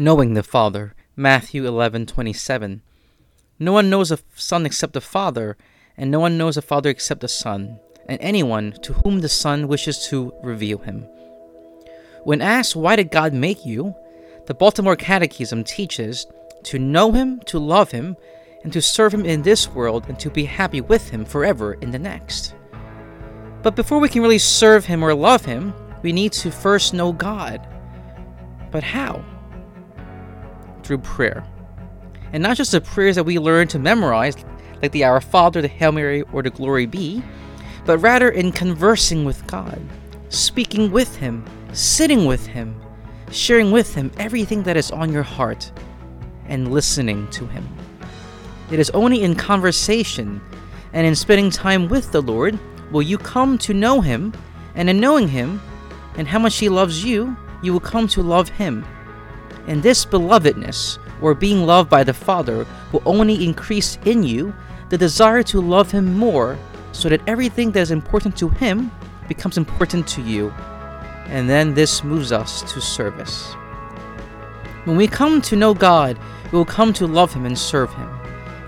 knowing the Father. Matthew 11:27. No one knows a Son except the Father, and no one knows a Father except the Son, and anyone to whom the Son wishes to reveal him. When asked why did God make you, the Baltimore Catechism teaches to know him, to love him, and to serve him in this world and to be happy with him forever in the next. But before we can really serve him or love him, we need to first know God. But how? Through prayer. And not just the prayers that we learn to memorize, like the Our Father, the Hail Mary, or the Glory Be, but rather in conversing with God, speaking with Him, sitting with Him, sharing with Him everything that is on your heart, and listening to Him. It is only in conversation and in spending time with the Lord will you come to know Him, and in knowing Him and how much He loves you, you will come to love Him. And this belovedness, or being loved by the Father, will only increase in you the desire to love Him more, so that everything that is important to Him becomes important to you. And then this moves us to service. When we come to know God, we will come to love Him and serve Him.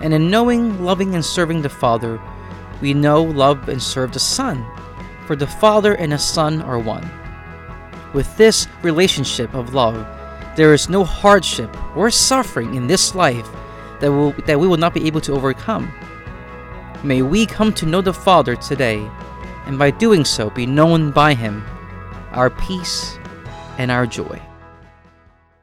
And in knowing, loving, and serving the Father, we know, love, and serve the Son, for the Father and the Son are one. With this relationship of love, there is no hardship or suffering in this life that, will, that we will not be able to overcome. May we come to know the Father today, and by doing so be known by Him, our peace and our joy.